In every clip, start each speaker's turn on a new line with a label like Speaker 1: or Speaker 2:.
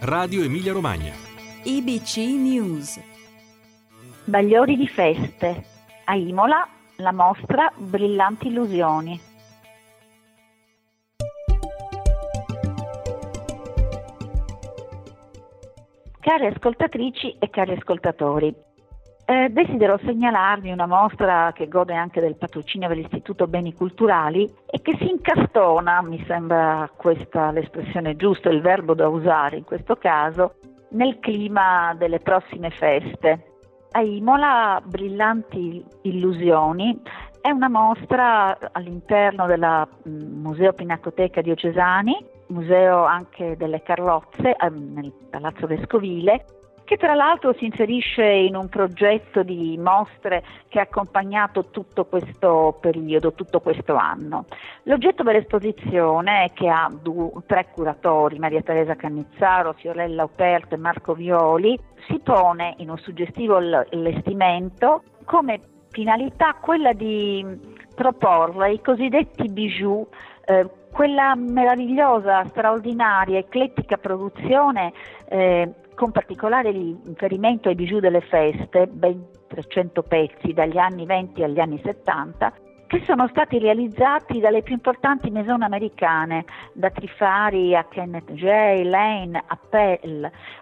Speaker 1: Radio Emilia Romagna.
Speaker 2: IBC News.
Speaker 3: Bagliori di feste. A Imola la mostra Brillanti illusioni. Cari ascoltatrici e cari ascoltatori, eh, desidero segnalarvi una mostra che gode anche del patrocinio dell'Istituto Beni Culturali e che si incastona, mi sembra questa l'espressione giusta, il verbo da usare in questo caso, nel clima delle prossime feste. A Imola Brillanti Illusioni è una mostra all'interno del mm, Museo Pinacoteca Diocesani, museo anche delle carrozze eh, nel Palazzo Vescovile, che tra l'altro si inserisce in un progetto di mostre che ha accompagnato tutto questo periodo, tutto questo anno. L'oggetto dell'esposizione, che ha due, tre curatori, Maria Teresa Cannizzaro, Fiorella Operto e Marco Violi, si pone in un suggestivo allestimento come finalità quella di proporre i cosiddetti bijou eh, quella meravigliosa, straordinaria, eclettica produzione eh, con particolare riferimento ai bijou delle feste, ben 300 pezzi dagli anni 20 agli anni 70, che sono stati realizzati dalle più importanti maison americane, da Trifari a Kenneth J, Lane, a.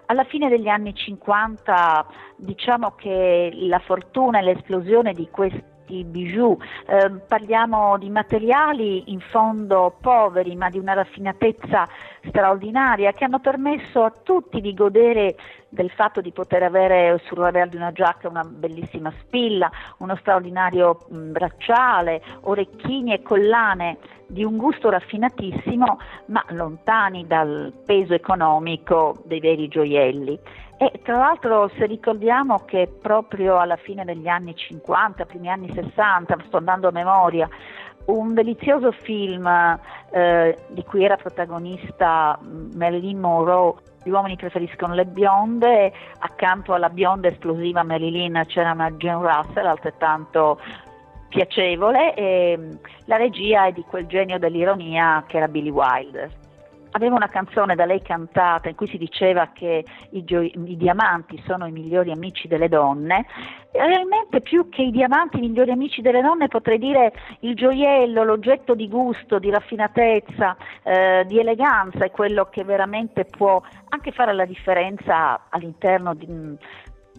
Speaker 3: Alla fine degli anni 50 diciamo che la fortuna e l'esplosione di questi questi bijou, eh, parliamo di materiali in fondo poveri ma di una raffinatezza straordinaria che hanno permesso a tutti di godere del fatto di poter avere sul revers di una giacca una bellissima spilla, uno straordinario mh, bracciale, orecchini e collane di un gusto raffinatissimo ma lontani dal peso economico dei veri gioielli. E tra l'altro se ricordiamo che proprio alla fine degli anni 50, primi anni 60, sto andando a memoria, un delizioso film eh, di cui era protagonista mm, Marilyn Monroe, gli uomini preferiscono le bionde, accanto alla bionda esplosiva Marilyn c'era una Jane Russell altrettanto piacevole e mm, la regia è di quel genio dell'ironia che era Billy Wilder aveva una canzone da lei cantata in cui si diceva che i, gio- i, diamanti sono i migliori amici delle donne, realmente più che i diamanti i migliori amici delle donne potrei dire il gioiello, l'oggetto di gusto, di raffinatezza, eh, di eleganza è quello che veramente può anche fare la differenza all'interno di,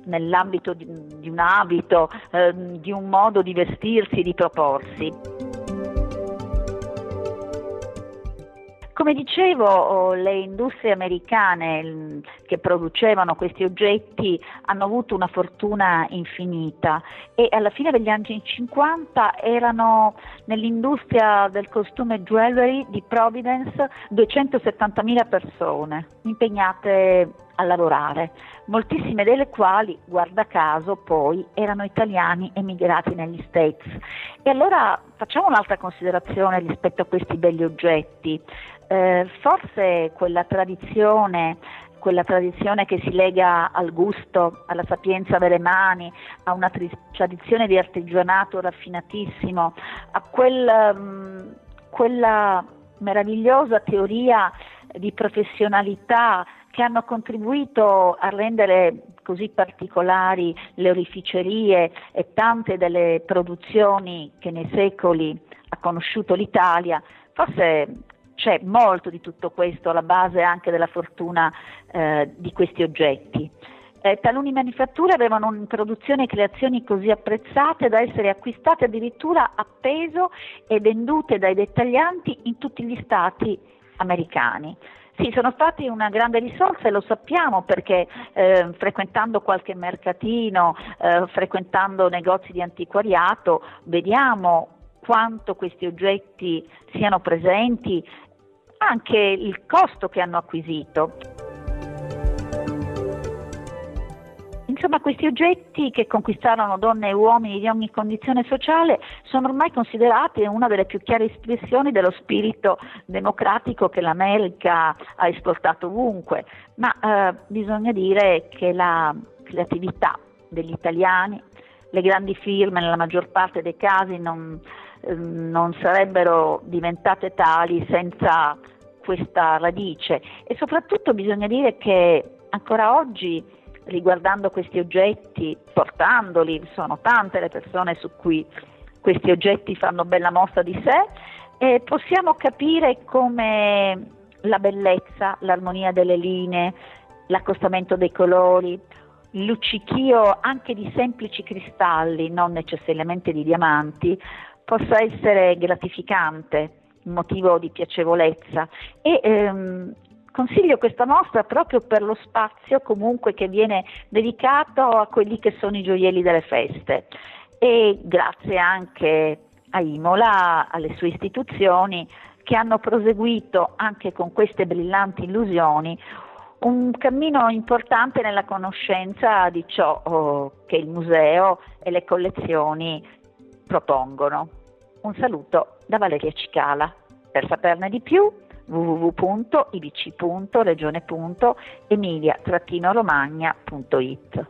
Speaker 3: nell'ambito di, di un abito, eh, di un modo di vestirsi, di proporsi. Come dicevo, oh, le industrie americane che producevano questi oggetti hanno avuto una fortuna infinita e alla fine degli anni 50 erano nell'industria del costume jewelry di Providence 270.000 persone impegnate a lavorare, moltissime delle quali, guarda caso, poi erano italiani emigrati negli States. E allora facciamo un'altra considerazione rispetto a questi belli oggetti. Eh, forse quella tradizione quella tradizione che si lega al gusto, alla sapienza delle mani, a una tri- tradizione di artigianato raffinatissimo, a quel, um, quella meravigliosa teoria di professionalità che hanno contribuito a rendere così particolari le orificerie e tante delle produzioni che nei secoli ha conosciuto l'Italia, forse c'è molto di tutto questo alla base anche della fortuna eh, di questi oggetti. Eh, taluni manifatture avevano in produzione creazioni così apprezzate da essere acquistate addirittura a peso e vendute dai dettaglianti in tutti gli stati americani. Sì, sono stati una grande risorsa e lo sappiamo perché eh, frequentando qualche mercatino, eh, frequentando negozi di antiquariato, vediamo quanto questi oggetti siano presenti, anche il costo che hanno acquisito. Insomma, questi oggetti che conquistarono donne e uomini di ogni condizione sociale sono ormai considerati una delle più chiare espressioni dello spirito democratico che l'America ha esportato ovunque, ma eh, bisogna dire che la creatività degli italiani, le grandi firme nella maggior parte dei casi non, non sarebbero diventate tali senza questa radice. E soprattutto bisogna dire che ancora oggi riguardando questi oggetti, portandoli, sono tante le persone su cui questi oggetti fanno bella mostra di sé, possiamo capire come la bellezza, l'armonia delle linee, l'accostamento dei colori, il luccichio anche di semplici cristalli, non necessariamente di diamanti, possa essere gratificante, motivo di piacevolezza. E ehm, consiglio questa mostra proprio per lo spazio comunque che viene dedicato a quelli che sono i gioielli delle feste. E grazie anche a Imola, alle sue istituzioni che hanno proseguito anche con queste brillanti illusioni un cammino importante nella conoscenza di ciò oh, che il museo e le collezioni propongono. Un saluto da Valeria Cicala. Per saperne di più www.ibc.regione.emilia-romagna.it